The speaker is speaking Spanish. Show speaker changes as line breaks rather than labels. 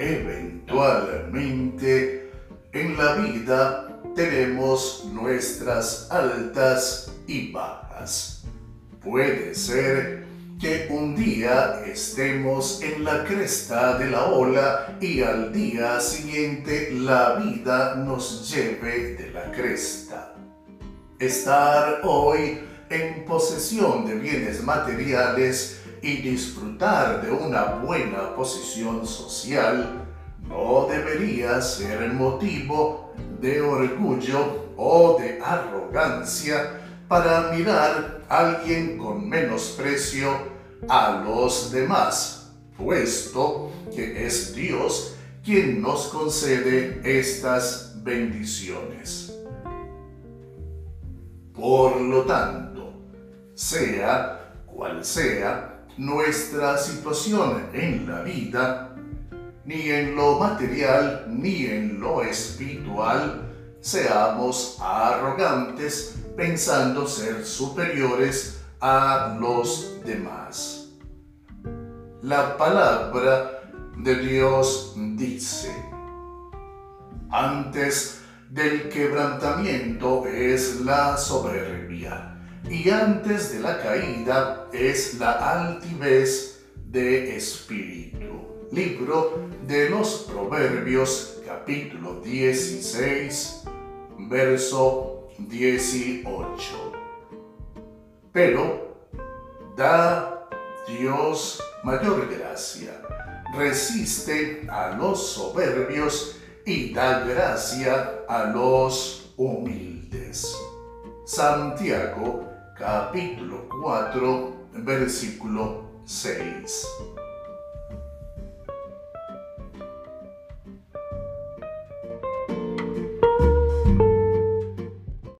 Eventualmente, en la vida tenemos nuestras altas y bajas. Puede ser que un día estemos en la cresta de la ola y al día siguiente la vida nos lleve de la cresta. Estar hoy en posesión de bienes materiales y disfrutar de una buena posición social no debería ser motivo de orgullo o de arrogancia para mirar a alguien con menosprecio a los demás, puesto que es Dios quien nos concede estas bendiciones. Por lo tanto, sea cual sea nuestra situación en la vida, ni en lo material ni en lo espiritual, seamos arrogantes pensando ser superiores a los demás. La palabra de Dios dice, antes del quebrantamiento es la soberbia, y antes de la caída es la altivez de espíritu. Libro de los Proverbios, capítulo 16, verso 18. Pero da Dios mayor gracia, resiste a los soberbios y da gracia a los humildes. Santiago capítulo 4 versículo 6.